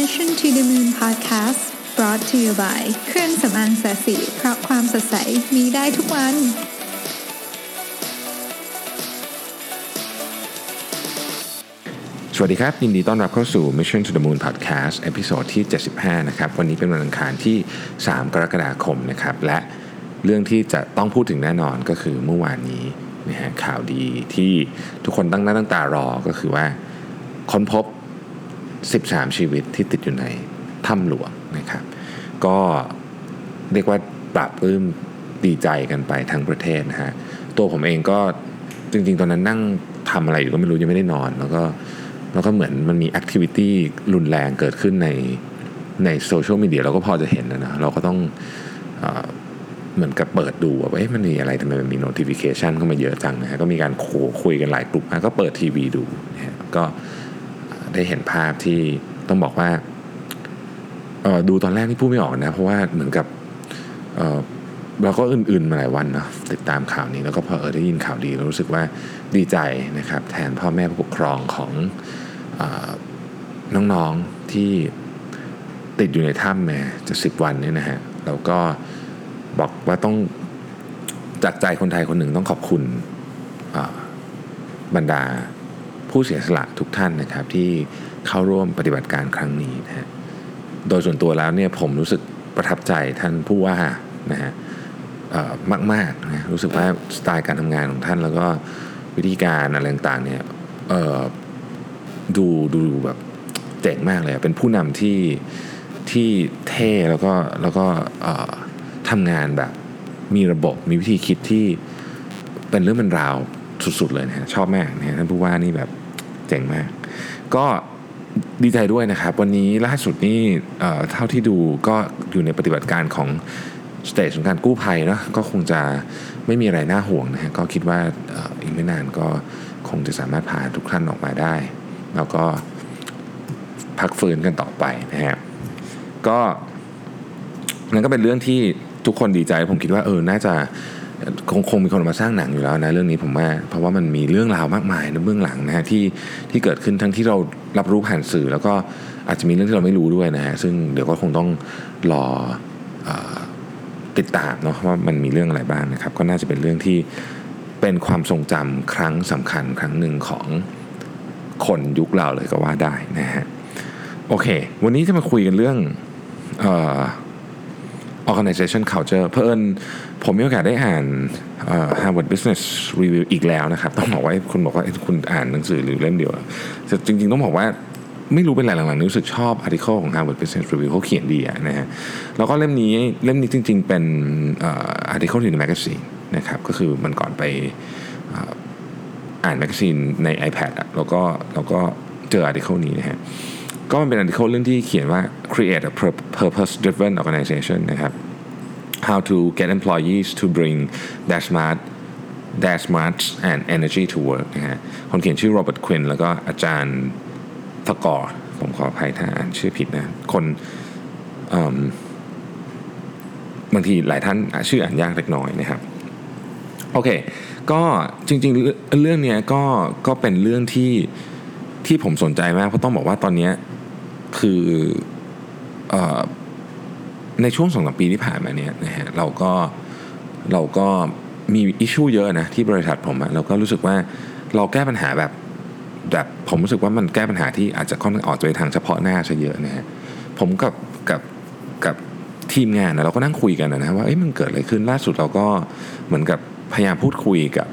Mission to the Moon Podcast brought to you by เครื่องสำอางแสสีเพราะความสดใสมีได้ทุกวัน สวัสดีครับ ยินดีต้อนรับเข้าสู่ Mission to the Moon Podcast เอพิโซดที่ 75 นะครับ วันนี้เป็นวันอังคารที่ 3 กรกฎาคมนะครับ และเรื่องที่จะต้องพูดถึงแน่นอนก็คือเมื่อวานนี้นะฮะข่าวดีที่ทุกคนตั้งหน้าตั้งตารอก็คือว่าค้นพบ 13 ชีวิตที่ติดอยู่ในถ้ำหลวงนะครับ ก็เรียกว่าปรับปลื้มดีใจกันไปทั้งประเทศนะฮะตัวผมเองก็จริง ๆ ตอนนั้นนั่งทำอะไรอยู่ก็ไม่รู้ยังไม่ได้นอน แล้วก็แล้วก็เหมือนมันมีแอคทิวิตี้รุนแรงเกิดขึ้นในในโซเชียลมีเดียเราก็พอจะเห็นนะนะเราก็ต้องเอเหมือนกับเปิดดูว่าเอ๊ะมันมีอะไรทำไมมันมี notification เข้ามาเยอะจังนะฮะก็มีการคุยกันหลายกลุ่มนก็เปิดทีวีดูนะฮะก็ ได้เห็นภาพที่ต้องบอกว่าดูตอนแรกนี่พูดไม่ออกนะ เพราะว่าเหมือนกับเเราก็อื่นๆมาหลายวันเนาะติดตามข่าวนี้แล้วก็พอเออได้ยินข่าวดีเรารู้สึกว่าดีใจนะครับ แทนพ่อแม่ผู้ปกครองของอน้องๆที่ติดอยู่ในถ้ำแม่จะสิบวันเนี่ยนะฮะแล้วก็บอกว่าต้องจากใจคนไทยคนหนึ่งต้องขอบคุณบรรดา ผู้เสียสละทุกท่านนะครับที่เข้าร่วมปฏิบัติการครั้งนี้นะฮะโดยส่วนตัวแล้วเนี่ยผมรู้สึกประทับใจท่านผู้ว่านะฮะเอ่อมากๆนะรู้สึกว่าสไตล์การทำงานของท่านแล้วก็วิธีการอะไรต่างๆเนี่ยดูดูแบบเจ๋งมากเลยเป็นผู้นำที่ที่เท่แล้วก็แล้วก็ทำงานแบบมีระบบมีวิธีคิดที่เป็นเรื่องเป็นราวสุดๆเลยนะฮะชอบมากนะฮะท่านผู้ว่านี่แบบ เจ๋งมาก ก็ดีใจด้วยนะครับ วันนี้ล่าสุดนี่เท่าที่ดูก็อยู่ในปฏิบัติการของสเตจของการกู้ภัยเนาะก็คงจะไม่มีอะไรน่าห่วงนะฮะก็คิดว่าออีกไม่นานก็คงจะสามารถพาทุกท่านออกมาได้ แล้วก็พักฟื้นกันต่อไปนะฮะก็นั่นก็เป็นเรื่องที่ทุกคนดีใจผมคิดว่าเออน่าจะ คงคงมีคนมาสร้างหนังอยู่แล้วนะเรื่องนี้ผมว่าเพราะว่ามันมีเรื่องราวมากมายในเบื้องหลังนะฮะที่ที่เกิดขึ้นทั้งที่เรารับรู้ผ่านสื่อ แล้วก็อาจจะมีเรื่องที่เราไม่รู้ด้วยนะฮะซึ่งเดี๋ยวก็คงต้องรออติดตามเนาะว่ามันมีเรื่องอะไรบ้างนะครับก็น่าจะเป็นเรื่องที่เป็นความทรงจำครั้งสำคัญครั้งหนึ่งของคนยุคเราเลยก็ว่าได้นะฮะโอเค วันนี้จะมาคุยกันเรื่องอ่อ organization culture เพิ่น ผมมีโอกาสได้อ่าน Harvard Business Review อีกแล้วนะครับ ต้องบอกว่าคุณบอกว่าคุณอ่านหนังสือหรือเล่มเดียวแต่จริง ๆ ต้องบอกว่าไม่รู้เป็นไรหลังๆรู้สึกชอบ article ของ Harvard Business Review เขาเขียนดีนะฮะแล้วก็เล่มนี้เล่มนี้จริง ๆ เป็นอ่อ article ที่ใน magazine นะครับก็คือมันก่อนไปอ่าน magazine ใน iPad อะแล้วก็แล้วก็เจอ article นี้นะฮะก็มันเป็น article เรื่องที่เขียนว่า create a purpose driven organization นะครับ how to get employees to bring their smart their smarts and energy to work นะฮะคนเขียนชื่อ Robert Quinn แล้วก็ Anjan Thakorผมขออภัยถ้าอ่านชื่อผิดนะ คนบางทีหลายท่านชื่ออ่านยากเล็กน้อยนะครับโอเค ก็จริงๆเรื่องนี้ก็ก็เป็นเรื่องที่ที่ผมสนใจมากเพราะต้องบอกว่าตอนนี้คือเออ ในช่วงสองสามปีที่ผ่านมาเนี่ยนะฮะเราก็เราก็มีอิชชูเยอะนะที่บริษัทผมอะเราก็รู้สึกว่าเราแก้ปัญหาแบบแบบผมรู้สึกว่ามันแก้ปัญหาที่อาจจะค่อนข้างออกไปทางเฉพาะหน้าซะเยอะนะฮะผมกับกับกับทีมงานนะเราก็นั่งคุยกันนะว่าเอ้ยมันเกิดอะไรขึ้นล่าสุดเราก็เหมือนกับพยายามพูดคุยกับ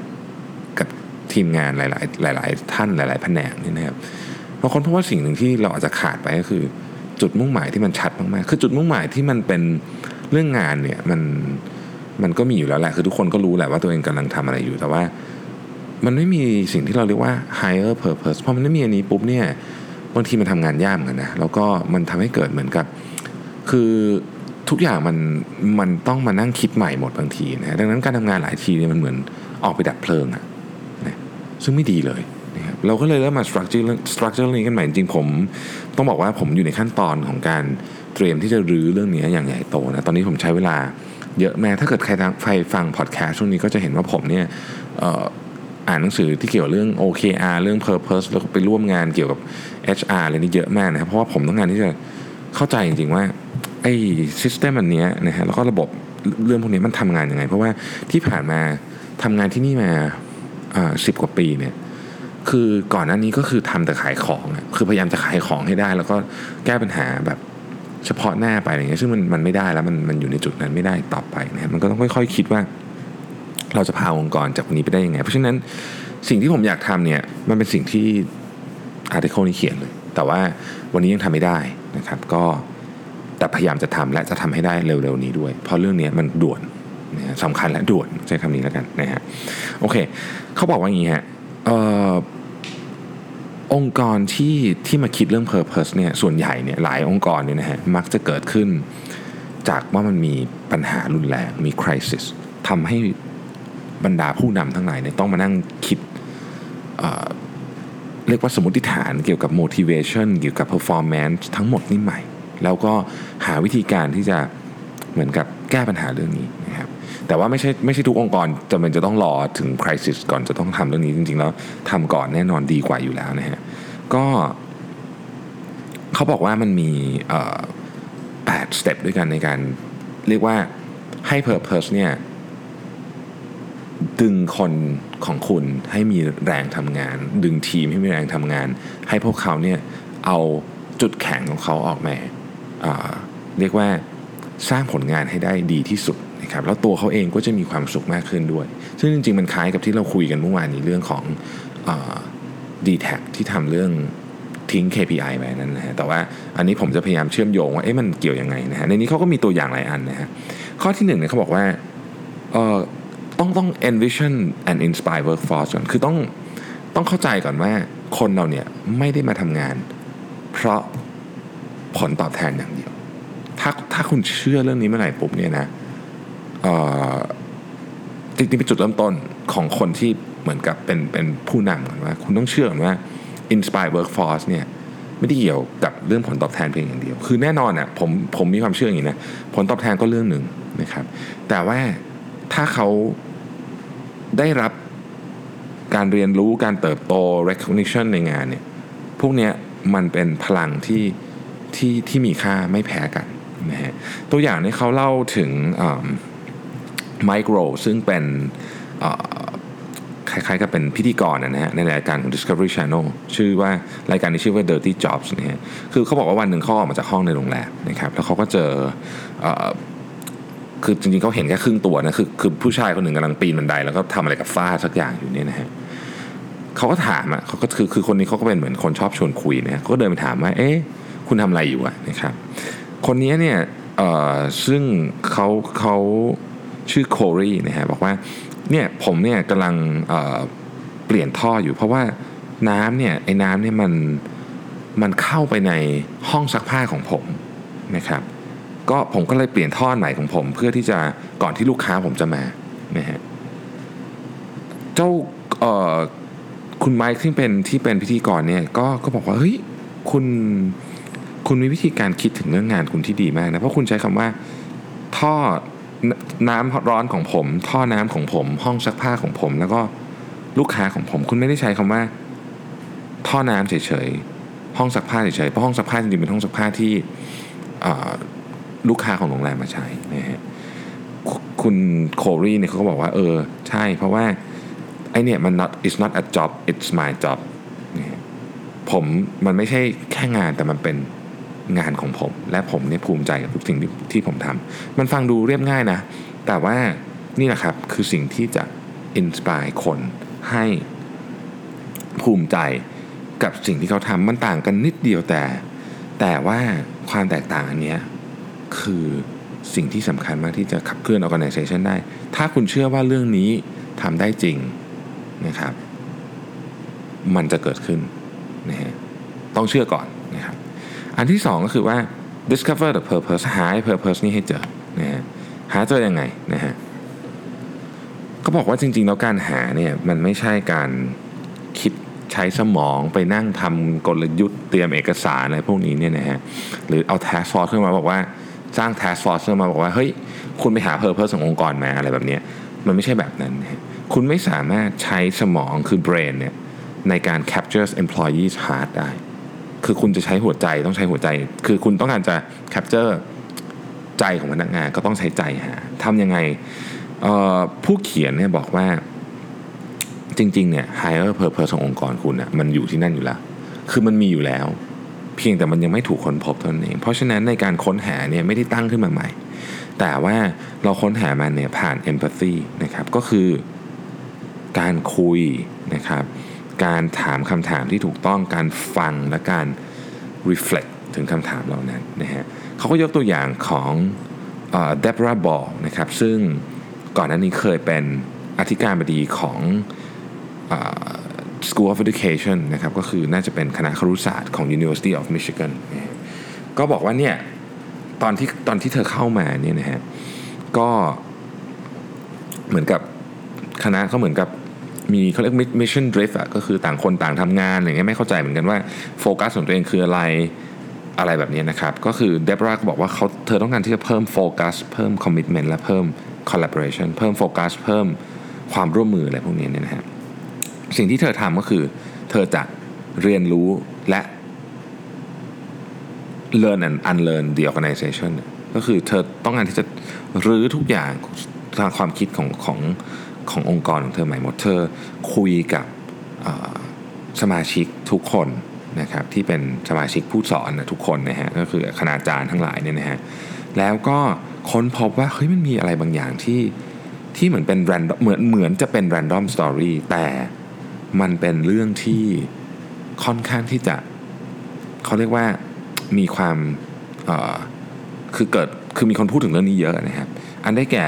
กับทีมงานหลาย ๆ หลาย ๆ ท่านหลาย ๆ แผนกนี่นะครับเราค้นพบว่าสิ่งหนึ่งที่เราอาจจะขาดไปก็คือ จุดมุ่งหมายที่มันชัดมากๆ คือจุดมุ่งหมายที่มันเป็นเรื่องงานเนี่ยมันมันก็มีอยู่แล้วแหละ คือทุกคนก็รู้แหละว่าตัวเองกำลังทำอะไรอยู่ แต่ว่ามันไม่มีสิ่งที่เราเรียกว่า higher purpose พอมันไม่มีอันนี้ปุ๊บเนี่ยบางทีมันทำงานยากเหมือนกันนะ แล้วก็มันทำให้เกิดเหมือนกับ คือทุกอย่างมันมันต้องมานั่งคิดใหม่หมดบางทีนะ ดังนั้นการทำงานหลายทีเนี่ยมันเหมือนออกไปดับเพลิงอะนะซึ่งไม่ดีเลย ครับเราก็เลยเริ่มมา structure structure เรื่องนี้กันใหม่จริงผมต้องบอกว่าผมอยู่ในขั้นตอนของการเตรียมที่จะรื้อเรื่องนี้อย่างใหญ่โตนะตอนนี้ผมใช้เวลาเยอะแม้ถ้าเกิดใครทางใครฟังพอดแคสต์ช่วงนี้ก็จะเห็นว่าผมเนี่ยอ่านหนังสือที่เกี่ยวเรื่อง OKR เรื่อง Purpose แล้วไปร่วมงานเกี่ยวกับ HR อะไรนี่เยอะมากนะครับเพราะว่าผมต้องการที่จะเข้าใจจริงๆว่าไอ้ซิสเต็มอันนี้นะฮะแล้วก็ระบบเรื่องพวกนี้มันทำงานยังไง เพราะว่าที่ผ่านมาทำงานที่นี่มาสิบกว่าปีเนี่ย คือก่อนหน้านี้ก็คือทำแต่ขายของคือพยายามจะขายของให้ได้ แล้วก็แก้ปัญหาแบบเฉพาะหน้าไปอะไรเงี้ยซึ่งมันมันไม่ได้แล้วมันมันอยู่ในจุดนั้นไม่ได้ต่อไปนะมันก็ต้องค่อยๆคิดว่า เราจะพาองค์กรจากวันนี้ไปได้ยังไง เพราะฉะนั้นสิ่งที่ผมอยากทำเนี่ยมันเป็นสิ่งที่อาร์ติเคิลนี้เขียนเลย แต่ว่าวันนี้ยังทำไม่ได้นะครับ ก็แต่พยายามจะทำและจะทำให้ได้เร็วๆนี้ด้วย เพราะเรื่องนี้มันด่วนนะสำคัญและด่วนใช้คำนี้แล้วกันนะฮะโอเค เขาบอกว่าอย่างนี้ฮะ องค์กรที่ที่มาคิดเรื่อง Purpose เนี่ยส่วนใหญ่เนี่ยหลายองค์กรเนี่ยนะฮะมักจะเกิดขึ้น จากว่ามันมีปัญหารุนแรงมีคริสิสทำให้บรรดาผู้นำทั้งหลายเนี่ยต้องมานั่งคิดเเรียกว่าสมมติฐานเกี่ยวกับ motivation เกี่ยวกับ performance ทั้งหมดนี่ใหม่ แล้วก็หาวิธีการที่จะ เหมือนกับแก้ปัญหาเรื่องนี้นะครับแต่ว่าไม่ใช่ไม่ใช่ทุกองค์กรจำเป็นจะต้องรอถึงคริสิสก่อนจะต้องทำเรื่องนี้จริงๆแล้วทำก่อนแน่นอนดีกว่าอยู่แล้วนะฮะก็เขาบอกว่ามันมีแปดสเต็ปด้วยกันในการเรียกว่าให้ Purpose เนี่ยดึงคนของคุณให้มีแรงทำงาน ดึงทีมให้มีแรงทำงาน ให้พวกเขาเนี่ยเอาจุดแข็งของเขาออกมาเรียกว่า สร้างผลงานให้ได้ดีที่สุดนะครับแล้วตัวเขาเองก็จะมีความสุขมากขึ้นด้วย ซึ่งจริงๆ มันคล้ายกับที่เราคุยกันเมื่อวานนี้เรื่องของดีแท็ที่ทำเรื่องทิ้ง KPI ไปนั้นนะฮะแต่ว่าอันนี้ผมจะพยายามเชื่อมโยงว่าเอ๊ะมันเกี่ยวยังไงนะฮะในนี้เขาก็มีตัวอย่างหลายอันนะฮะข้อที่หนึ่งเนี่ยเขาบอกว่าต้องต้อง envision and inspire workforce ก่อนคือต้องต้องเข้าใจก่อนว่าคนเราเนี่ยไม่ได้มาทำงาน เพราะผลตอบแทนอย่างเดียว ถ้าถ้าคุณเชื่อเรื่องนี้เมื่อไหร่ปุ๊บเนี่ยนะจริงๆเป็นจุดเริ่มต้นของคนที่เหมือนกับเป็นเป็นผู้นำก่อนว่า คุณต้องเชื่อว่า inspire workforce เนี่ยไม่ได้เกี่ยวกับเรื่องผลตอบแทนเพียงอย่างเดียว คือแน่นอนอะผมผมมีความเชื่ออย่างนี้นะผลตอบแทนก็เรื่องหนึ่งนะครับ แต่ว่าถ้าเขาได้รับการเรียนรู้การเติบโต recognition ในงานเนี่ยพวกเนี้ยมันเป็นพลังที่ที่ที่มีค่าไม่แพ้กัน นะฮะตัวอย่างนี้เขาเล่าถึงไมโครซึ่งเป็นคล้ายๆกับเป็นพิธีกรนะฮะในรายการของ Discovery Channel ชื่อว่ารายการนี้ชื่อว่า Dirty Jobs นะฮะคือเขาบอกว่าวันหนึ่งเขาออกมาจากห้องในโรงแรมนะครับแล้วเขาก็เจอคือจริงๆเขาเห็นแค่ครึ่งตัวนะคือคือผู้ชายคนหนึ่งกำลังปีนบันไดแล้วก็ทำอะไรกับฝ้าสักอย่างอยู่เนี่ยนะฮะเขาก็ถามอะเขาก็คือคือคนนี้เขาก็เป็นเหมือนคนชอบชวนคุยเนี่ยเขาก็เดินไปถามว่าเอ๊ะคุณทำอะไรอยู่อะนะครับ คนนี้เนี่ยซึ่งเขาเขาชื่อโครีนะฮะบอกว่าเนี่ยผมเนี่ยกำลังเเปลี่ยนท่ออยู่ เพราะว่าน้ำเนี่ยไอ้น้ำเนี่ยมันมันเข้าไปในห้องซักผ้าของผมนะครับก็ผมก็เลยเปลี่ยนท่อใหม่ของผม เพื่อที่จะก่อนที่ลูกค้าผมจะมานะฮะเจ้าคุณไมค์ที่เป็นที่เป็นพิธีกรเนี่ยก็ก็บอกว่าเฮ้ยคุณ คุณมีวิธีการคิดถึงเรื่องงานคุณที่ดีมากนะเพราะคุณใช้คำว่าท่อน้ำร้อนของผม ท่อน้ำของผม ห้องซักผ้าของผม แล้วก็ลูกค้าของผม คุณไม่ได้ใช้คำว่า ท่อน้ำเฉยๆห้องซักผ้าเฉยๆเพราะห้องซักผ้าจริงๆเป็นห้องซักผ้าที่ลูกค้าของโรงแรมมาใช้นะฮะคุณโครีเนี่ยเขาก็บอกว่าเออใช่ เพราะว่าไอเนี่ยมัน not it's not a job it's my job ผมมันไม่ใช่แค่งานแต่มันเป็น งานของผม และผมเนี่ยภูมิใจกับทุกสิ่งที่ที่ผมทำมันฟังดูเรียบง่ายนะ แต่ว่านี่แหละครับคือสิ่งที่จะอินสปายคนให้ภูมิใจกับสิ่งที่เขาทำมันต่างกันนิดเดียวแต่ แต่ว่าความแตกต่างอันนี้คือสิ่งที่สำคัญมากที่จะขับเคลื่อน organization ได้ ถ้าคุณเชื่อว่าเรื่องนี้ทำได้จริงนะครับ มันจะเกิดขึ้นนะฮะต้องเชื่อก่อนนะครับ อันที่สองก็คือว่า discover the purpose หา purpose นี้ให้เจอนะฮะหาเจอยังไงนะฮะก็บอกว่าจริง ๆ แล้วการหาเนี่ยมันไม่ใช่การคิดใช้สมองไปนั่งทำกลยุทธ์เตรียมเอกสารอะไรพวกนี้เนี่ยนะฮะหรือเอา task force ขึ้นมาบอกว่าสร้าง task force ขึ้นมาบอกว่าเฮ้ยคุณไปหา purpose ขององค์กรมาอะไรแบบนี้มันไม่ใช่แบบนั้นนะคุณไม่สามารถใช้สมองคือ brain เนี่ยในการ capture employees heart ได้ คือคุณจะใช้หัวใจต้องใช้หัวใจ คือคุณต้องการจะ capture ใจของพนักงานก็ต้องใช้ใจหาทำยังไงผู้เขียนเนี่ยบอกว่าจริงๆเนี่ย higher purpose ขององค์กรคุณนะ่ะมันอยู่ที่นั่นอยู่แล้ว คือมันมีอยู่แล้ว เพียงแต่มันยังไม่ถูกค้นพบเท่านั้นเอง เพราะฉะนั้นในการค้นหาเนี่ยไม่ได้ตั้งขึ้นมาใหม่ แต่ว่าเราค้นหามันเนี่ยผ่าน empathy นะครับ ก็คือการคุยนะครับ การถามคำถามที่ถูกต้องการฟังและการ reflect ถึงคำถามเหล่านั้นนะฮะเขาก็ยกตัวอย่างของเดบราบอลนะครับซึ่งก่อนหน้านี้เคยเป็นอธิการบดีของ School of Education นะครับก็คือน่าจะเป็นคณะครุศาสตร์ของ University of Michigan ก็บอกว่าเนี่ยตอนที่ตอนที่เธอเข้ามาเนี่ยนะฮะก็เหมือนกับคณะเขาเหมือนกับ มีเขาเรียก mission drift อะก็คือต่างคนต่างทำงานอะไรเงี้ยไม่เข้าใจเหมือนกันว่าโฟกัสของตัวเองคืออะไรอะไรแบบนี้นะครับ ก็คือเดบราก็บอกว่าเขาเธอต้องการที่จะเพิ่มโฟกัสเพิ่ม commitment และเพิ่ม collaboration เพิ่มโฟกัสเพิ่มความร่วมมืออะไรพวกนี้เนี่ยนะฮะสิ่งที่เธอทำก็คือเธอจะเรียนรู้และ learn and unlearn the organization ก็คือเธอต้องการที่จะรื้อทุกอย่างทางความคิดของของ ขององค์กรของเธอใหม่หมดเธอคุยกับสมาชิกทุกคนนะครับที่เป็นสมาชิกผู้สอนนะทุกคนนะฮะก็คือคณาจารย์ทั้งหลายเนี่ยนะฮะแล้วก็ค้นพบว่าเฮ้ยมันมีอะไรบางอย่างที่ที่เหมือนเป็นแรนดเหมือนเหมือนจะเป็นแรนดอมสตอรี่แต่มันเป็นเรื่องที่ค่อนข้างที่จะเขาเรียกว่ามีความคือเกิดคือมีคนพูดถึงเรื่องนี้เยอะนะครับ อันได้แก่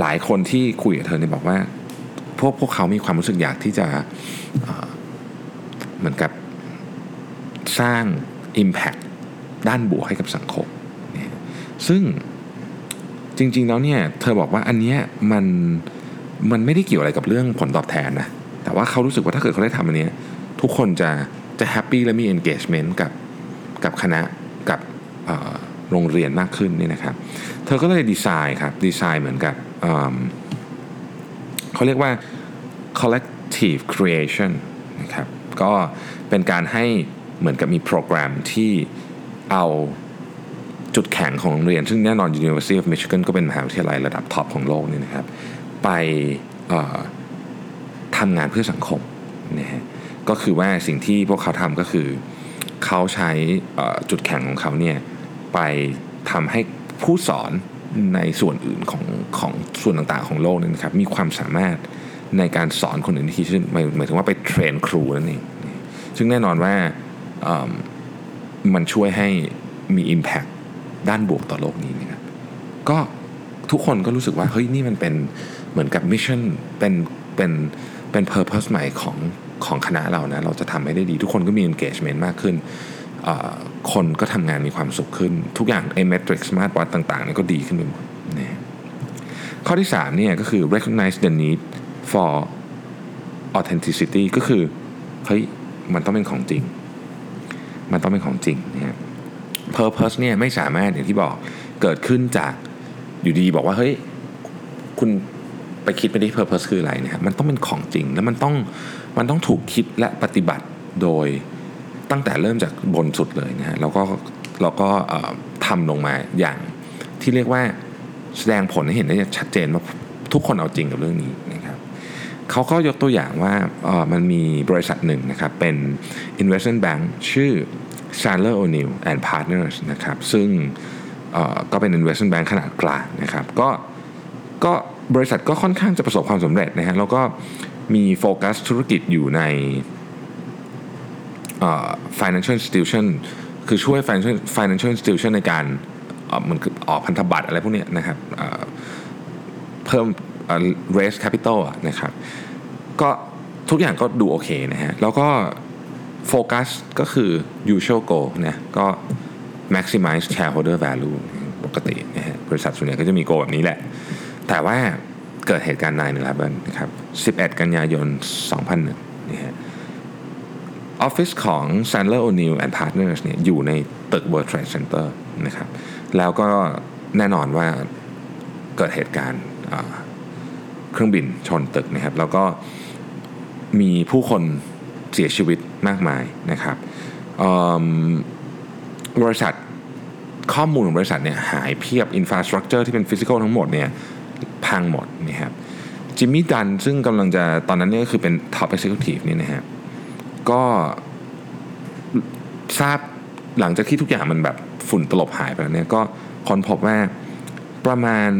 หลายคนที่คุยกับเธอเนี่ยบอกว่า พวกพวกเขามีความรู้สึกอยากที่จะเหมือนกับสร้าง Impact ด้านบวกให้กับสังคม ซึ่งจริง ๆ แล้วเนี่ยเธอบอกว่าอันเนี้ยมันมันไม่ได้เกี่ยวอะไรกับเรื่องผลตอบแทนนะ แต่ว่าเขารู้สึกว่าถ้าเกิดเขาได้ทำอันเนี้ยทุกคนจะจะแฮปปี้และมี engagement กับกับคณะกับโรงเรียนมากขึ้นนี่นะครับ เธอก็เลยดีไซน์ครับ ดีไซน์เหมือนกับ เขาเรียกว่า collective creation นะครับก็เป็นการให้เหมือนกับมีโปรแกรมที่เอาจุดแข็งของโรงเรียน ซึ่งแน่นอน University of Michigan ก็เป็นมหาวิทยาลัยระดับท็อปของโลกนี่นะครับ ไปทำงานเพื่อสังคมนะฮะก็คือว่าสิ่งที่พวกเขาทำก็คือ เขาใช้จุดแข็งของเขาเนี่ยไปทำให้ผู้สอน ในส่วนอื่นของของส่วนต่างๆของโลกนี่นะครับมีความสามารถในการสอนคนอื่นที่ขึ้นหมายหมายถึงว่าไปเทรนครูนั่นเองซึ่งแน่นอนว่ามันช่วยให้มี Impact ด้านบวกต่อโลกนี้นะครับก็ทุกคนก็รู้สึกว่าเฮ้ยนี่มันเป็นเหมือนกับ mission เป็นเป็นเป็น purpose ใหม่ของของคณะเรานะเราจะทำให้ได้ดี ทุกคนก็มี engagement มากขึ้น คนก็ทำงานมีความสุขขึ้น ทุกอย่างไอ้ metrics มาตรวัดต่างๆนี่ก็ดีขึ้นไปหมดนะข้อที่3เนี่ยก็คือ recognize the need for authenticity ก็คือเฮ้ยมันต้องเป็นของจริง มันต้องเป็นของจริงนะฮะ purpose เนี่ยไม่สามารถอย่างที่บอกเกิดขึ้นจากอยู่ดีบอกว่าเฮ้ยคุณไปคิดไปที่ purpose คืออะไรนะครับมันต้องเป็นของจริง แล้วมันต้องมันต้องถูกคิดและปฏิบัติโดย ตั้งแต่เริ่มจากบนสุดเลยนะฮะแล้วก็เราก็ทำลงมาอย่างที่เรียกว่าแสดงผลให้เห็นได้ชัดเจนว่าทุกคนเอาจริงกับเรื่องนี้นะครับเขาก็ยกตัวอย่างว่ามันมีบริษัทหนึ่งนะครับเป็น investment bank ชื่อ Chandler O'Neill and Partners นะครับซึ่งก็เป็น investment bank ขนาดกลางนะครับก็ก็บริษัทก็ค่อนข้างจะประสบความสำเร็จนะฮะแล้วก็มีโฟกัสธุรกิจอยู่ใน financial institution คือช่วย financial financial institution ในการมันคือออกพันธบัตรอะไรพวกนี้นะครับเพิ่ม raise capital นะครับก็ทุกอย่างก็ดูโอเคนะฮะ แล้วก็โฟกัสก็คือ usual goal นะก็ maximize shareholder value ปกตินะฮะบริษัทส่วนใหญ่ก็จะมีโกแบบนี้แหละ แต่ว่าเกิดเหตุการณ์9 11นะครับ 11 กันยายน 2001นะฮะ ออฟฟิศของ Sandler O'Neill and Partners เนี่ยอยู่ในตึก World Trade Center นะครับแล้วก็แน่นอนว่าเกิดเหตุการณ์เครื่องบินชนตึกนะครับ แล้วก็มีผู้คนเสียชีวิตมากมายนะครับบริษัทข้อมูลของบริษัทเนี่ยหายเพียบ infrastructure ที่เป็น physical ทั้งหมดเนี่ยพังหมดนะครับ Jimmy Dunne ซึ่งกำลังจะตอนนั้นเนี่ยก็คือเป็น top executive นี่นะฮะ ก็ทราบหลังจากที่ทุกอย่างมันแบบฝุ่นตลบหายไปแล้วเนี่ยก็ค้นพบว่าประมาณ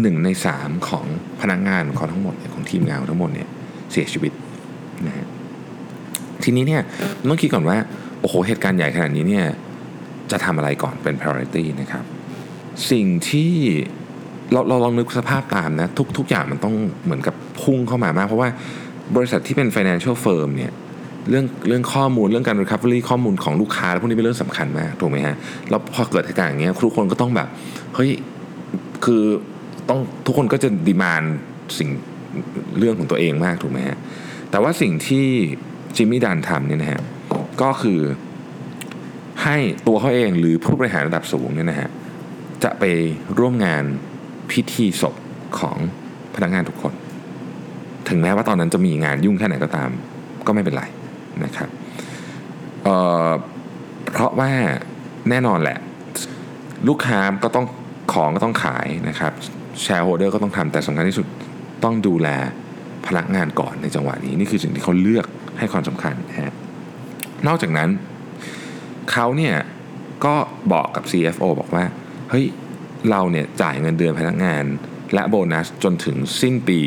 หนึ่งในสามของพนักงานของทั้งหมดของทีมงานทั้งหมดเนี่ยเสียชีวิตนะฮะทีนี้เนี่ยต้องคิดก่อนว่า โอ้โห เหตุการณ์ใหญ่ขนาดนี้เนี่ยจะทำอะไรก่อนเป็น priority นะครับ สิ่งที่เราเราลองนึกสภาพตามนะ ทุกทุกอย่างมันต้องเหมือนกับพุ่งเข้ามามาก เพราะว่าบริษัทที่เป็น financial firm เนี่ย เรื่องเรื่องข้อมูลเรื่องการ recovery ข้อมูลของลูกค้าพวกนี้เป็นเรื่องสำคัญมากถูกไหมฮะแล้วพอเกิดเหตุการณ์อย่างเงี้ยทุกคนก็ต้องแบบเฮ้ยคือต้องทุกคนก็จะดีมานสิ่งเรื่องของตัวเองมากถูกไหมฮะแต่ว่าสิ่งที่จิมมี่ดันทำเนี่ยนะฮะก็คือให้ตัวเขาเองหรือผู้บริหารระดับสูงเนี่ยนะฮะจะไปร่วมงานพิธีศพของพนักงานทุกคน ถึงแม้ว่าตอนนั้นจะมีงานยุ่งแค่ไหนก็ตาม ก็ไม่เป็นไร นะครับเเพราะว่าแน่นอนแหละ ลูกค้าก็ต้องของก็ต้องขายนะครับแชร์โฮเดอร์ก็ต้องทำแต่สำคัญที่สุดต้องดูแลพนักงานก่อนในจังหวะนี้ นี่คือสิ่งที่เขาเลือกให้ความสำคัญนะฮะนอกจากนั้นเขาเนี่ยก็บอกกับ CFO บอกว่า เฮ้ย เราเนี่ยจ่ายเงินเดือนพนักงาน และโบนัสจนถึงสิ้นปี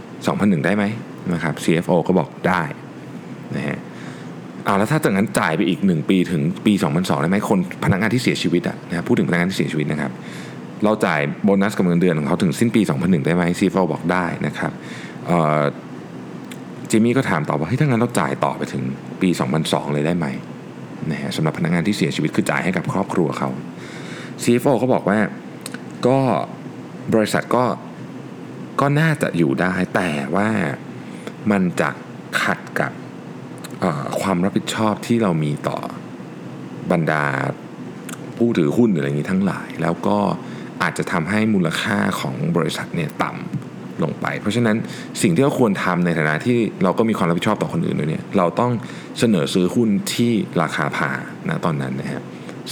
2001 ได้ไหมนะครับ CFO ก็บอกได้ นะฮะเอาแล้วถ้าจากนั้นจ่ายไปอีก 1 ปีถึงปี 2002ได้ไหมคนพนักงานที่เสียชีวิตอะนะพูดถึงพนักงานที่เสียชีวิตนะครับ เราจ่ายโบนัสกับเงินเดือนของเขาถึงสิ้นปี 2001 ได้ไหม CFO บอกได้นะครับจิมมี่ก็ถามต่อว่าเฮ้ยถ้างั้นเราจ่ายต่อไปถึงปี 2002 เลยได้ไหมนะฮะสำหรับพนักงานที่เสียชีวิตคือจ่ายให้กับครอบครัวเขา CFO เขาบอกว่าก็บริษัทก็ก็น่าจะอยู่ได้แต่ว่ามันจะขัดกับ ความรับผิดชอบที่เรามีต่อบรรดาผู้ถือหุ้นหรืออะไรอย่างนี้ทั้งหลาย แล้วก็อาจจะทำให้มูลค่าของบริษัทเนี่ยต่ำลงไป เพราะฉะนั้นสิ่งที่เราควรทำในฐานะที่เราก็มีความรับผิดชอบต่อคนอื่นด้วยเนี่ยเราต้องเสนอซื้อหุ้นที่ราคาพานะตอนนั้นนะครับ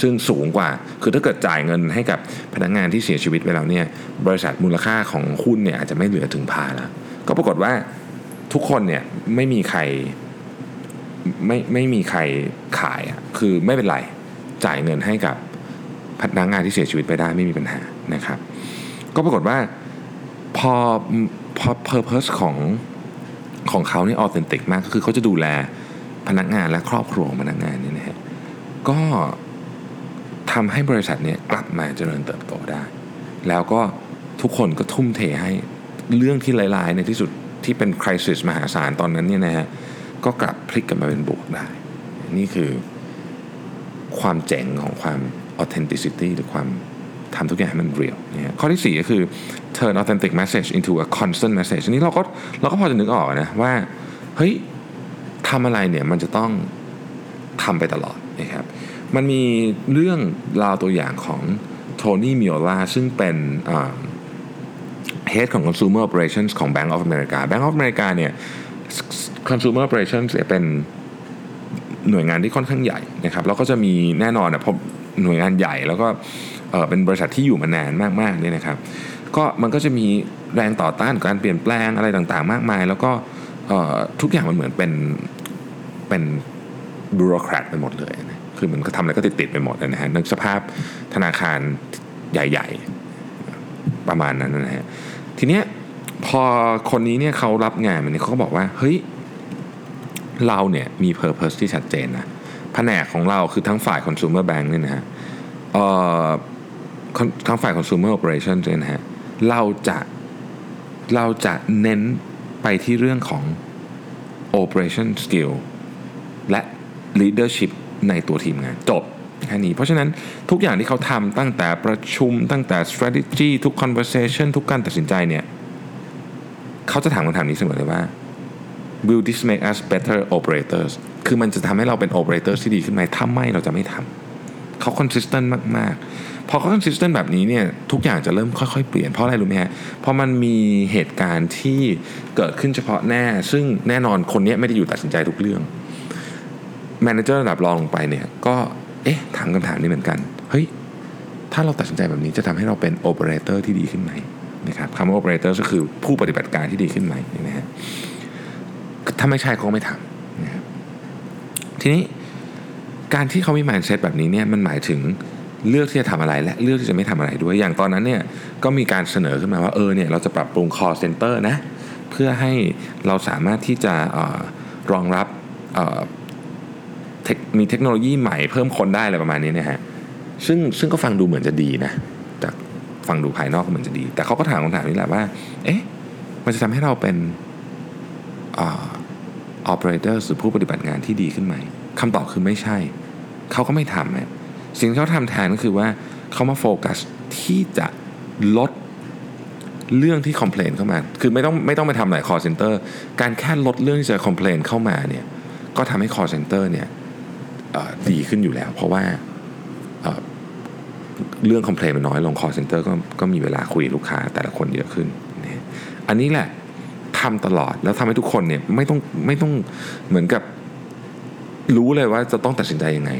ซึ่งสูงกว่า คือถ้าเกิดจ่ายเงินให้กับพนักงงานที่เสียชีวิตไปแล้วเนี่ยบริษัทมูลค่าของหุ้นเนี่ยอาจจะไม่เหลือถึงพาแล้วก็ปรากฏว่าทุกคนเนี่ยไม่มีใคร ไม่ไม่มีใครขายอะคือไม่เป็นไรจ่ายเงินให้กับพนักงานที่เสียชีวิตไปได้ไม่มีปัญหานะครับ ก็ปรากฏว่าพอพอเพอร์เพสของของเขาเนี่ยออเทนติกมากก็คือเขาจะดูแลพนักงานและครอบครัวของพนักงานเนี่ยนะฮะก็ทำให้บริษัทเนี่ยกลับมาเจริญเติบโตได้ แล้วก็ทุกคนก็ทุ่มเทให้เรื่องที่ลายๆในที่สุดที่เป็นคริสิสมหาศาลตอนนั้นเนี่ยนะฮะ ก็กลับพลิกกลับมาเป็นบวกได้ นี่คือความเจ๋งของความ authenticity หรือความทำทุกอย่างให้มันเรียลนี่ยข้อที่ 4 ก็คือ turn authentic message into a constant message นี้เราก็เราก็พอจะนึกออกนะว่า เฮ้ยทำอะไรเนี่ยมันจะต้องทำไปตลอดนะครับมันมีเรื่องราวตัวอย่างของโทนี่มิโอลาซึ่งเป็น head ของ consumer operations ของ Bank of America Bank of America เนี่ย consumer operations เป็นหน่วยงานที่ค่อนข้างใหญ่นะครับแล้วก็จะมีแน่นอนนะพบหน่วยงานใหญ่แล้วก็เป็นบริษัทที่อยู่มานานมากๆเนี่ยนะครับ ก็มันก็จะมีแรงต่อต้านการเปลี่ยนแปลงอะไรต่างๆ มากมาย แล้วก็ทุกอย่างมันเหมือนเป็นเป็นบูโรแครตไปหมดเลยนะคือมันก็ทำอะไรก็ติด ๆ ไปหมดนะฮะนึกสภาพธนาคารใหญ่ ๆ ประมาณนั้นนะฮะทีเนี้ยพอคนนี้เนี่ยเขารับงานมันเนี่ยเขาก็บอกว่า เฮ้ย เราเนี่ยมีเพอร์เพสที่ชัดเจนนะแผนกของเราคือทั้งฝ่าย consumer bank เนี่ยนะฮะทั้งฝ่าย consumer operation เนี่ยนะฮะเราจะเราจะเน้นไปที่เรื่องของ operation skill และ leadership ในตัวทีมงานจบแค่นี้เพราะฉะนั้นทุกอย่างที่เขาทำตั้งแต่ประชุมตั้งแต่ strategy ทุก conversation ทุกการตัดสินใจเนี่ย เขาจะถามคำถามนี้เสมอเลยว่า will this make us better operators คือมันจะทำให้เราเป็น operators ที่ดีขึ้นไหมถ้าไม่เราจะไม่ทำเขา consistent มาก ๆ พอเขา consistent แบบนี้เนี่ยทุกอย่างจะเริ่มค่อยๆ เปลี่ยน เพราะอะไรรู้ไหมฮะ เพราะมันมีเหตุการณ์ที่เกิดขึ้นเฉพาะแน่ซึ่งแน่นอนคนนี้ไม่ได้อยู่ตัดสินใจทุกเรื่อง manager ระดับรองลงไปเนี่ยก็เอ๊ะถามคำถามนี้เหมือนกัน เฮ้ย ถ้าเราตัดสินใจแบบนี้จะทำให้เราเป็นโอเปอเรเตอร์ที่ดีขึ้นไหมนะครับคำว่าโอเปอเรเตอร์ก็คือผู้ปฏิบัติการที่ดีขึ้นไหมนะฮะ ถ้าไม่ใช่เขาไม่ทำนะครับทีนี้การที่เขามี mindset แบบนี้เนี่ยมันหมายถึงเลือกที่จะทำอะไรและเลือกที่จะไม่ทำอะไรด้วย อย่างตอนนั้นเนี่ยก็มีการเสนอขึ้นมาว่าเออเนี่ยเราจะปรับปรุง call center นะเพื่อให้เราสามารถที่จะออรองรับมีเทคโนโลยีใหม่เพิ่มคนได้อะไรประมาณนี้นะฮะซึ่งซึ่งก็ฟังดูเหมือนจะดีนะจากฟังดูภายนอกก็เหมือนจะดี แต่เขาก็ถามคำถามนี้แหละว่า เอ๊ะมันจะทำให้เราเป็น ออเปอเรเตอร์หรือผู้ปฏิบัติงานที่ดีขึ้นไหมคำตอบคือไม่ใช่ เขาก็ไม่ทำนะสิ่งที่เขาทำแทนก็คือว่าเขามาโฟกัสที่จะลดเรื่องที่คอมเพลนเข้ามา คือไม่ต้องไม่ต้องไปทำหลาย call center การแค่ลดเรื่องที่จะคอมเพลนเข้ามาเนี่ย ก็ทำให้ call center เนี่ยดีขึ้นอยู่แล้ว เพราะว่าเรื่องคอมเพลนมันน้อยลง call center ก็ก็มีเวลาคุยลูกค้าแต่ละคนเยอะขึ้น อันนี้แหละ ทำตลอด แล้วทำให้ทุกคนเนี่ยไม่ต้องไม่ต้องเหมือนกับรู้เลยว่าจะต้องตัดสินใจยังไง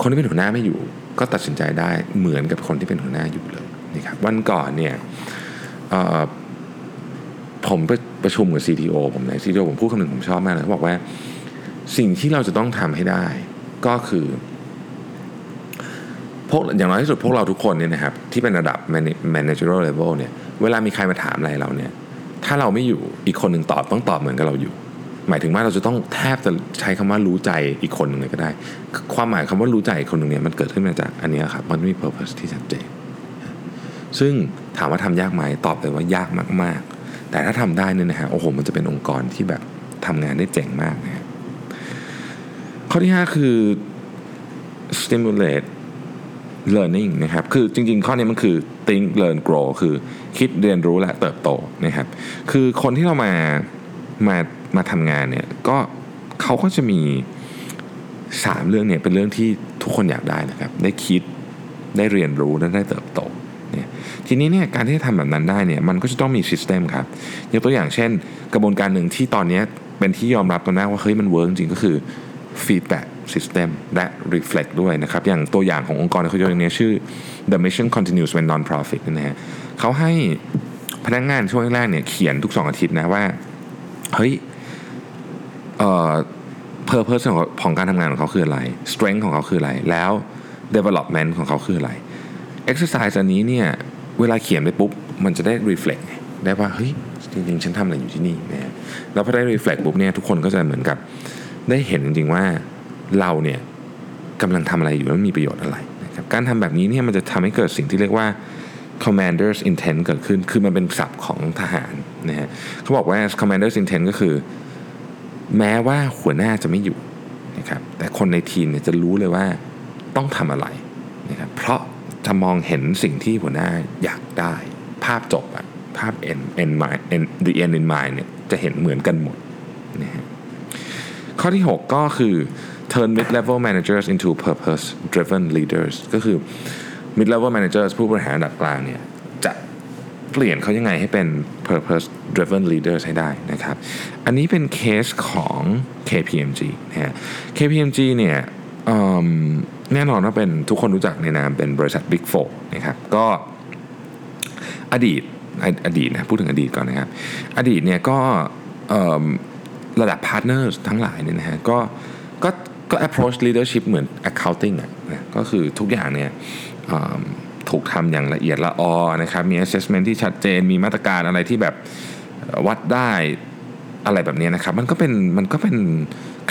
คนที่เป็นหัวหน้าไม่อยู่ ก็ตัดสินใจได้เหมือนกับคนที่เป็นหัวหน้าอยู่เลยนะครับวันก่อนเนี่ยผมไปประชุมกับ CTO ผมใน CTO ผมพูดคำหนึ่งผมชอบมากเลยเขาบอกว่า สิ่งที่เราจะต้องทำให้ได้ ก็คือ วกอย่างน้อยที่สุดพวกเราทุกคนเนี่ยนะครับที่เป็นระดับ managerial level เนี่ยเวลามีใครมาถามอะไรเราเนี่ยถ้าเราไม่อยู่อีกคนหนึ่งตอบต้องตอบเหมือนกับเราอยู่ หมายถึงว่าเราจะต้องแทบจะใช้คำว่ารู้ใจอีกคนหนึ่งเลยก็ได้ ความหมายคำว่ารู้ใจอีกคนหนึ่งเนี่ยมันเกิดขึ้นมาจากอันนี้ครับมันมี purpose ที่ชัดเจนซึ่งถามว่าทำยากไหมตอบเลยว่ายากมาก ๆ แต่ถ้าทำได้เนี่ยนะฮะโอ้โหมันจะเป็นองค์กรที่แบบทำงานได้เจ๋งมากนะข้อที่ 5 คือ stimulate learning นะครับ คือจริงๆ ข้อนี้มันคือ think learn grow คือคิดเรียนรู้และเติบโตนะครับ คือคนที่เรามา มา มาทำงานเนี่ย ก็เขาก็จะมี 3 เรื่องเนี่ยเป็นเรื่องที่ทุกคนอยากได้นะครับ ได้คิด ได้เรียนรู้ และได้เติบโตเนี่ยทีนี้เนี่ยการที่จะทำแบบนั้นได้เนี่ย มันก็จะต้องมี system ครับยกตัวอย่างเช่น กระบวนการหนึ่งที่ตอนนี้เป็นที่ยอมรับกันมากว่าเฮ้ยมัน work จริงก็คือ feedback system และ reflect ด้วยนะครับ อย่างตัวอย่างขององค์กรเขาจะอย่างนี้ชื่อ the mission continues when non-profit นะฮะเขาให้พนักงงานช่วงแรกเนี่ยเขียนทุกสองอาทิตย์นะว่า เฮ้ยเอ่อ purpose ของของการทำงานของเขาคืออะไร strength ของเขาคืออะไร แล้ว development ของเขาคืออะไร exercise อันนี้เนี่ยเวลาเขียนไปปุ๊บ มันจะได้ reflect ได้ว่าเฮ้ยจริงๆ ฉันทำอะไรอยู่ที่นี่นะแล้วพอได้ reflect ปุ๊บเนี่ยทุกคนก็จะเหมือนกับได้เห็นจริงๆว่า เราเนี่ยกำลังทำอะไรอยู่แล้วมีประโยชน์อะไรนะครับการทำแบบนี้เนี่ยมันจะทำให้เกิดสิ่งที่เรียกว่า commander's intent เกิดขึ้น คือมันเป็นศัพท์ของทหารนะฮะเขาบอกว่า commander's intent ก็คือ แม้ว่าหัวหน้าจะไม่อยู่นะครับ แต่คนในทีมเนี่ยจะรู้เลยว่าต้องทำอะไรนะครับ เพราะจะมองเห็นสิ่งที่หัวหน้าอยากได้ ภาพจบอะภาพ end end mind end the end in mind เนี่ยจะเห็นเหมือนกันหมดนะฮะข้อที่ 6 ก็คือ turn mid level managers into purpose driven leaders ก็คือ mid level managers ผู้บริหารระดับกลางเนี่ยจะเปลี่ยนเขายังไงให้เป็น purpose driven leaders ให้ได้นะครับ อันนี้เป็นเคสของ KPMG นะฮะ KPMG เนี่ยแน่นอนว่าเป็นทุกคนรู้จักในนามเป็นบริษัท Big Four นะครับก็อดีตอดีตนะพูดถึงอดีตก่อนนะครับ อดีตเนี่ยก็ระดับ partner ทั้งหลายเนี่ยนะฮะก็ก็ ก็ approach leadership เหมือน accounting อะก็คือทุกอย่างเนี่ยถูกทำอย่างละเอียดละออนะครับมี assessment ที่ชัดเจนมีมาตรการอะไรที่แบบวัดได้อะไรแบบนี้นะครับ มันก็เป็นมันก็เป็น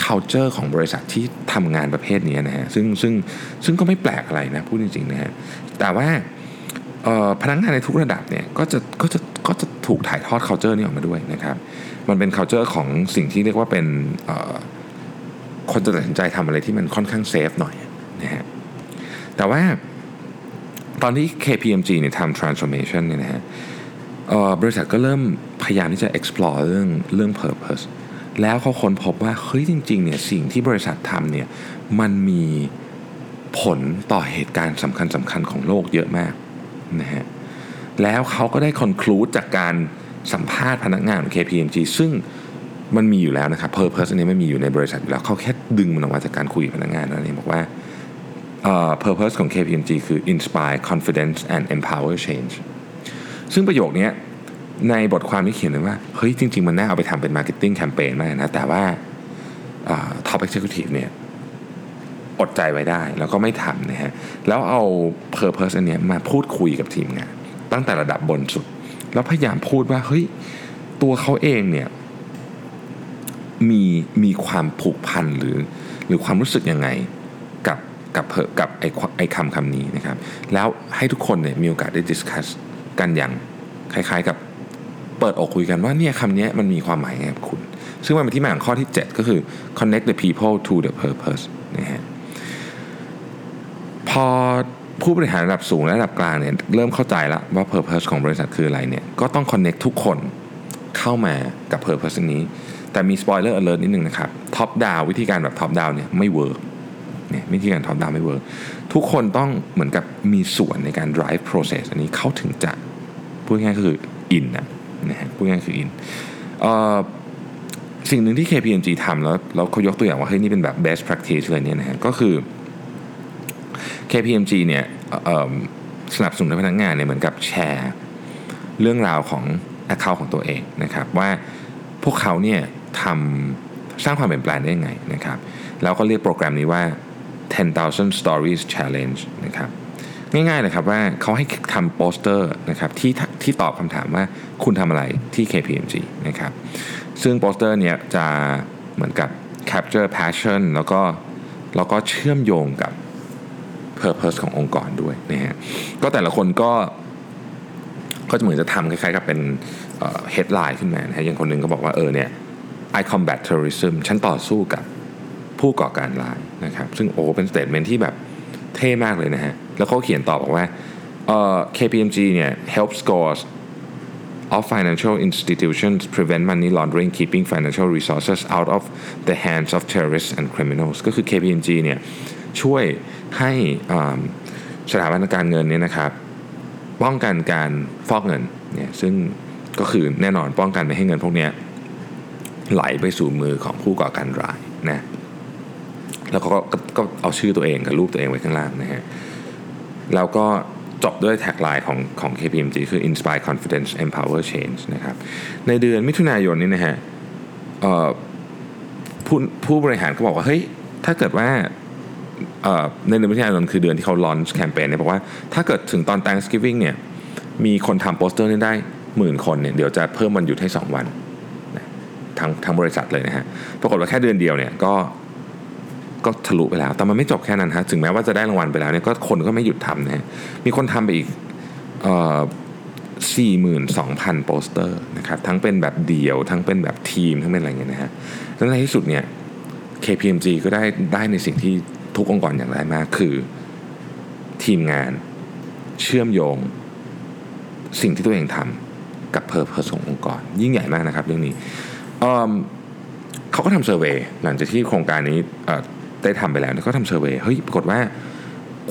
culture ของบริษัทที่ทำงานประเภทนี้นะฮะซึ่งซึ่งซึ่งก็ไม่แปลกอะไรนะพูดจริงๆนะฮะแต่ว่าพนักงานในทุกระดับเนี่ยก็จะก็จะก็จะถูกถ่ายทอด culture นี้ออกมาด้วยนะครับ มันเป็น culture ของสิ่งที่เรียกว่าเป็น คนจะตัดสินใจทำอะไรที่มันค่อนข้างเซฟหน่อยนะฮะแต่ว่าตอนที่ KPMG เนี่ยทำ transformation เนี่ยนะฮะบริษัทก็เริ่มพยายามที่จะ explore เรื่องเรื่อง purpose แล้วเขาค้นพบว่าเฮ้ยจริงๆเนี่ยสิ่งที่บริษัททำเนี่ยมันมีผลต่อเหตุการณ์สำคัญสำคัญของโลกเยอะมากนะฮะแล้วเขาก็ได้คอนคลูดจากการสัมภาษณ์พนักงานของ KPMG ซึ่ง มันมีอยู่แล้วนะครับ Purpose อันนี้ไม่มีอยู่ในบริษัทอยู่แล้วเขาแค่ดึงมันออกมาจากการคุยกับพนักงานนั่นเองบอกว่า uh, Purpose ของ KPMG คือ inspire confidence and empower change ซึ่งประโยคนี้ในบทความที่เขียนเลยว่า เฮ้ยจริง ๆ มันน่าเอาไปทำเป็น marketing campaign มากนะ แต่ว่า top executive เนี่ยอดใจไว้ได้ แล้วก็ไม่ทำนะฮะ แล้วเอา purpose อันนี้มาพูดคุยกับทีมงาน ตั้งแต่ระดับบนสุด แล้วพยายามพูดว่า เฮ้ย ตัวเขาเองเนี่ย มีมีความผูกพันหรือหรือความรู้สึกยังไงกับกับกับไอ้ไอ้คำคำนี้นะครับ แล้วให้ทุกคนเนี่ยมีโอกาสได้ดิสคัสกันอย่างคล้ายๆกับเปิดอกคุยกันว่าเนี่ยคำนี้มันมีความหมายไงกับคุณ ซึ่งมันเป็นที่มาของข้อที่ 7 ก็คือ connect the people to the purpose นะฮะพอผู้บริหารระดับสูงและระดับกลางเนี่ยเริ่มเข้าใจแล้วว่า purpose ของบริษัทคืออะไรเนี่ยก็ต้อง connect ทุกคนเข้ามากับ purpose นี้ แต่มี spoiler alert นิดนึงนะครับ top down วิธีการแบบ top down เนี่ยไม่ work เนี่ยวิธีการ top down ไม่ work ทุกคนต้องเหมือนกับมีส่วนในการ drive process อันนี้เขาถึงจะพูดง่ายก็คืออินนะนะฮะพูดง่ายคืออินสิ่งหนึ่งที่ KPMG ทำแล้วแล้วเขายกตัวอย่างว่าเฮ้ยนี่เป็นแบบ best practice เลยเนี่ยนะฮะก็คือ KPMG เนี่ยสนับสนุนให้พนักงานเนี่ยเหมือนกับแชร์ เรื่องราวของ Account ของตัวเองนะครับว่าพวกเขาเนี่ย ทำสร้างความเปลี่ยนแปลงได้ยังไงนะครับแล้วก็เรียกโปรแกรมนี้ว่า 10,000 Stories Challenge นะครับง่ายๆเลยครับว่าเขาให้ทำโปสเตอร์นะครับที่ที่ตอบคำถามว่าคุณทำอะไรที่ KPMG นะครับซึ่งโปสเตอร์เนี้ยจะเหมือนกับ capture passion แล้วก็แล้วก็เชื่อมโยงกับ purpose ขององค์กรด้วยนะฮะก็แต่ละคนก็ก็จะเหมือนจะทำคล้ายๆกับเป็น headline ขึ้นมานะฮะอย่างคนหนึ่งก็บอกว่าเออเนี่ย I combat terrorism ฉันต่อสู้กับผู้ก่อการร้ายนะครับ ซึ่งโอ้เป็น statement ที่แบบเท่มากเลยนะฮะ แล้วเขาเขียนต่อบอกว่า uh, KPMG เนี่ย help scores of financial institutions prevent money laundering keeping financial resources out of the hands of terrorists and criminals ก็คือ KPMG เนี่ยช่วยให้สถาบันการเงินเนี่ยนะครับ ป้องกันการฟอกเงินเนี่ยซึ่งก็คือแน่นอนป้องกันไม่ให้เงินพวกนี้ ไหลไปสู่มือของผู้ก่อการร้ายนะแล้วก็ก็เอาชื่อตัวเองกับรูปตัวเองไว้ข้างล่างนะฮะแล้วก็จบด้วยแท็กไลน์ของของ KPMG คือ inspire confidence empower change นะครับในเดือนมิถุนายนนี้นะฮะผู้ผู้บริหารก็บอกว่าเฮ้ยถ้าเกิดว่าในเดือนมิถุนายนคือเดือนที่เขาลอนช์แคมเปญเนี่ยบอกว่าถ้าเกิดถึงตอน Thanksgiving เนี่ยมีคนทำโปสเตอร์นี้ได้หมื่นคนเนี่ยเดี๋ยวจะเพิ่มวันหยุดให้ 2 วัน ทั้งทั้งบริษัทเลยนะฮะปรากฏว่าแค่เดือนเดียวเนี่ยก็ก็ทะลุไปแล้ว แต่มันไม่จบแค่นั้นฮะถึงแม้ว่าจะได้รางวัลไปแล้วเนี่ยก็คนก็ไม่หยุดทำนะฮะมีคนทำไปอีกสี่หมื่นสองพันโปสเตอร์นะครับทั้งเป็นแบบเดี่ยว ทั้งเป็นแบบทีมทั้งเป็นอะไรเงี้ยนะฮะแล้วในที่สุดเนี่ย KPMG ก็ได้ได้ในสิ่งที่ทุกองค์กรอยากได้มากคือทีมงานเชื่อมโยงสิ่งที่ตัวเองทำกับเพอร์เพสขององค์กร ยิ่งใหญ่มากนะครับเรื่องนี้ เขาก็ทำเซอร์เวยหลังจากที่โครงการนี้ได้ทำไปแล้วก็ทำเซอร์เวยเฮ้ยปรากฏว่า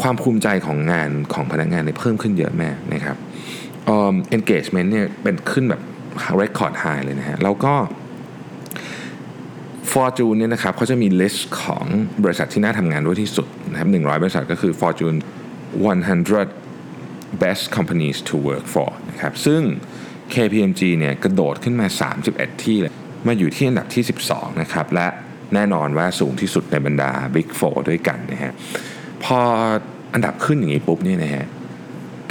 ความภูมิใจของงานของพนักงานเนี่ยเพิ่มขึ้นเยอะแม่นะครับเอ่อ engagement เนี่ยเป็นขึ้นแบบ record high เลยนะฮะแล้วก็ Fortune เนี่ยนะครับเขาจะมี list ของบริษัทที่น่าทำงานด้วยที่สุดนะครับ100 บริษัทก็คือ Fortune 100 best companies to work for นะครับซึ่ง KPMG เนี่ยกระโดดขึ้นมา 31 ที่เลย มาอยู่ที่อันดับที่ 12 นะครับ และแน่นอนว่าสูงที่สุดในบรรดา Big 4 ด้วยกันนะฮะพออันดับขึ้นอย่างนี้ปุ๊บเนี่ยนะฮะ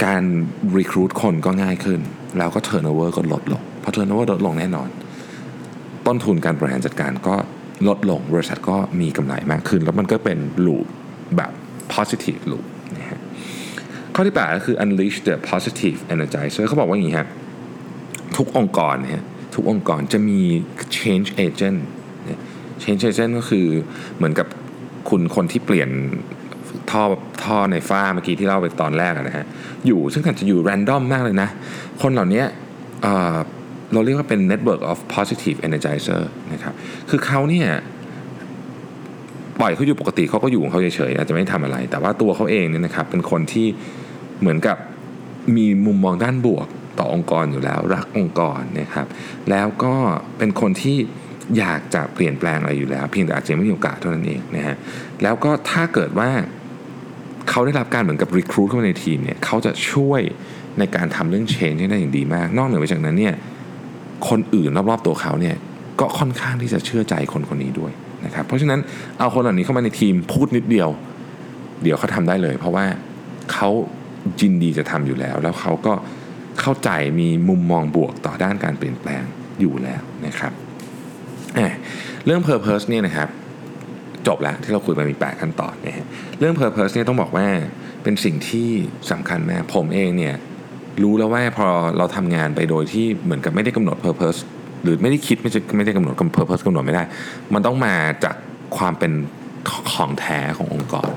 การรีคูดคนก็ง่ายขึ้น แล้วก็ turnover ก็ลดลงพอ turnover ลดลงแน่นอน ต้นทุนการบริหารจัดการก็ลดลงบริษัทก็มีกำไรมากขึ้น แล้วมันก็เป็นลูปแบบ positive loop นะฮะข้อที่8ก็คือ unleash the positive energizer เขาบอกว่าอย่างนี้ฮะทุกองค์กรเนี่ย ทุกองค์กรจะมี change agent change agent ก็คือเหมือนกับคุณคนที่เปลี่ยนท่อท่อในฝ้าเมื่อกี้ที่เล่าไปตอนแรกนะฮะอยู่ซึ่งอาจจะอยู่ random มากเลยนะ คนเหล่านี้เเราเรียกว่าเป็น network of positive energizer นะครับคือเขาเนี่ยปล่อยเขาอยู่ปกติเขาก็อยู่ของเขาเฉยๆอาจจะไม่ทำอะไร แต่ว่าตัวเขาเองเนี่ยนะครับเป็นคนที่เหมือนกับมีมุมมองด้านบวก ต่อองค์กรอยู่แล้ว รักองค์กรนะครับ แล้วก็เป็นคนที่อยากจะเปลี่ยนแปลงอะไรอยู่แล้ว เพียงแต่อาจจะไม่มีโอกาสเท่านั้นเองนะฮะแล้วก็ถ้าเกิดว่าเขาได้รับการเหมือนกับรีครูทเข้ามาในทีมเนี่ยเขาจะช่วยในการทำเรื่อง change ได้อย่างดีมาก นอกเหนือไปจากนั้นเนี่ยคนอื่นรอบๆตัวเขาเนี่ยก็ค่อนข้างที่จะเชื่อใจคนคนนี้ด้วยนะครับเพราะฉะนั้นเอาคนเหล่านี้เข้ามาในทีมพูดนิดเดียว เดี๋ยวเขาทำได้เลย เพราะว่าเขาจินดีจะทำอยู่แล้ว แล้วเขาก็ เข้าใจมีมุมมองบวกต่อด้านการเปลี่ยนแปลงอยู่แล้วนะครับเรื่อง Purpose เนี่ยนะครับจบแล้วที่เราคุยไปมี 8 ขั้นตอนนะฮะเรื่อง Purpose เนี่ยต้องบอกว่าเป็นสิ่งที่สำคัญมากผมเองเนี่ยรู้แล้วว่าพอเราทำงานไปโดยที่เหมือนกับไม่ได้กำหนด Purpose หรือไม่ได้คิดไม่ใช่ไม่ได้กำหนด Purpose กำหนดไม่ได้ มันต้องมาจากความเป็นของแท้ขององค์กร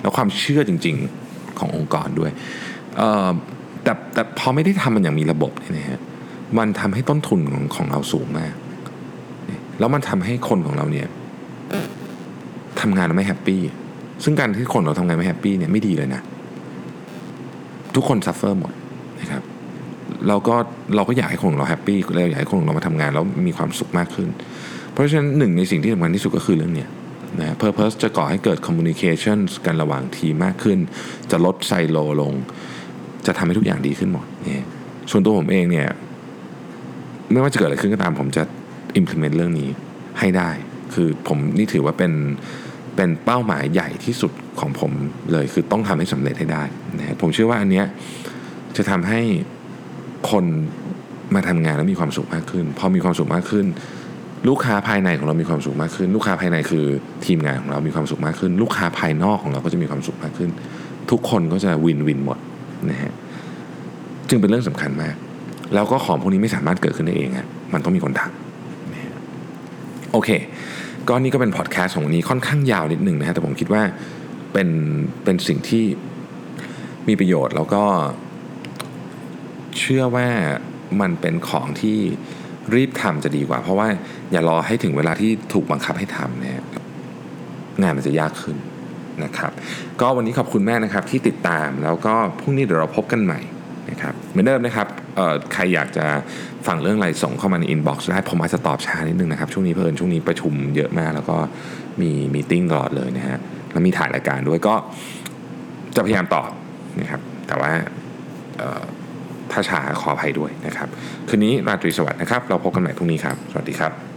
แล้วความเชื่อจริง ๆขององค์กรด้วย แต่แต่พอไม่ได้ทำมันอย่างมีระบบเนี่ยนะฮะมันทำให้ต้นทุนของของเราสูงมาก แล้วมันทำให้คนของเราเนี่ยทำงานไม่ happy ซึ่งการที่คนเราทำงานไม่ happy เนี่ยไม่ดีเลยนะ ทุกคน suffer หมดนะครับเราก็เราก็อยากให้คนของเรา happy เราอยากให้คนของเรามาทำงานแล้วมีความสุขมากขึ้น เพราะฉะนั้นหนึ่งในสิ่งที่สำคัญที่สุดก็คือเรื่องเนี้ยนะ purpose จะก่อให้เกิด communication กันระหว่างทีมมากขึ้น จะลดไซโลลง จะทำให้ทุกอย่างดีขึ้นหมดเนี่ยส่วนตัวผมเองเนี่ยไม่ว่าจะเกิดอะไรขึ้นก็ตามผมจะ implement เรื่องนี้ให้ได้ คือผมนี่ถือว่าเป็นเป็นเป้าหมายใหญ่ที่สุดของผมเลย คือต้องทำให้สำเร็จให้ได้นะผมเชื่อว่าอันเนี้ยจะทำให้คนมาทำงานแล้วมีความสุขมากขึ้น พอมีความสุขมากขึ้น ลูกค้าภายในของเรามีความสุขมากขึ้น ลูกค้าภายในคือทีมงานของเรามีความสุขมากขึ้น ลูกค้าภายนอกของเราก็จะมีความสุขมากขึ้น ทุกคนก็จะวินวินหมด นะฮะจึงเป็นเรื่องสำคัญมาก แล้วก็ของพวกนี้ไม่สามารถเกิดขึ้นได้เองอะมันต้องมีคนทำโอเค ก็นี่ก็เป็นพอดแคสต์ของวันนี้ค่อนข้างยาวนิดหนึ่งนะฮะแต่ผมคิดว่าเป็นเป็นสิ่งที่มีประโยชน์แล้วก็เชื่อว่ามันเป็นของที่รีบทำจะดีกว่า เพราะว่าอย่ารอให้ถึงเวลาที่ถูกบังคับให้ทำเนี่ยงานมันจะยากขึ้น นะครับก็วันนี้ขอบคุณมากนะครับที่ติดตามแล้วก็พรุ่งนี้เดี๋ยวเราพบกันใหม่นะครับเหมือนเดิมนะครับใครอยากจะฟังเรื่องอะไรส่งเข้ามาใน inbox ได้ผมอาจจะตอบช้านิดนึงนะครับช่วงนี้เพราะช่วงนี้ประชุมเยอะมาก แล้วก็มี meeting ตลอดเลยนะฮะแล้วมีถ่ายรายการด้วยก็จะพยายามตอบนะครับแต่ว่าถ้าช้าขออภัยด้วยนะครับคืนนี้ราตรีสวัสดิ์นะครับ เราพบกันใหม่พรุ่งนี้ครับ สวัสดีครับ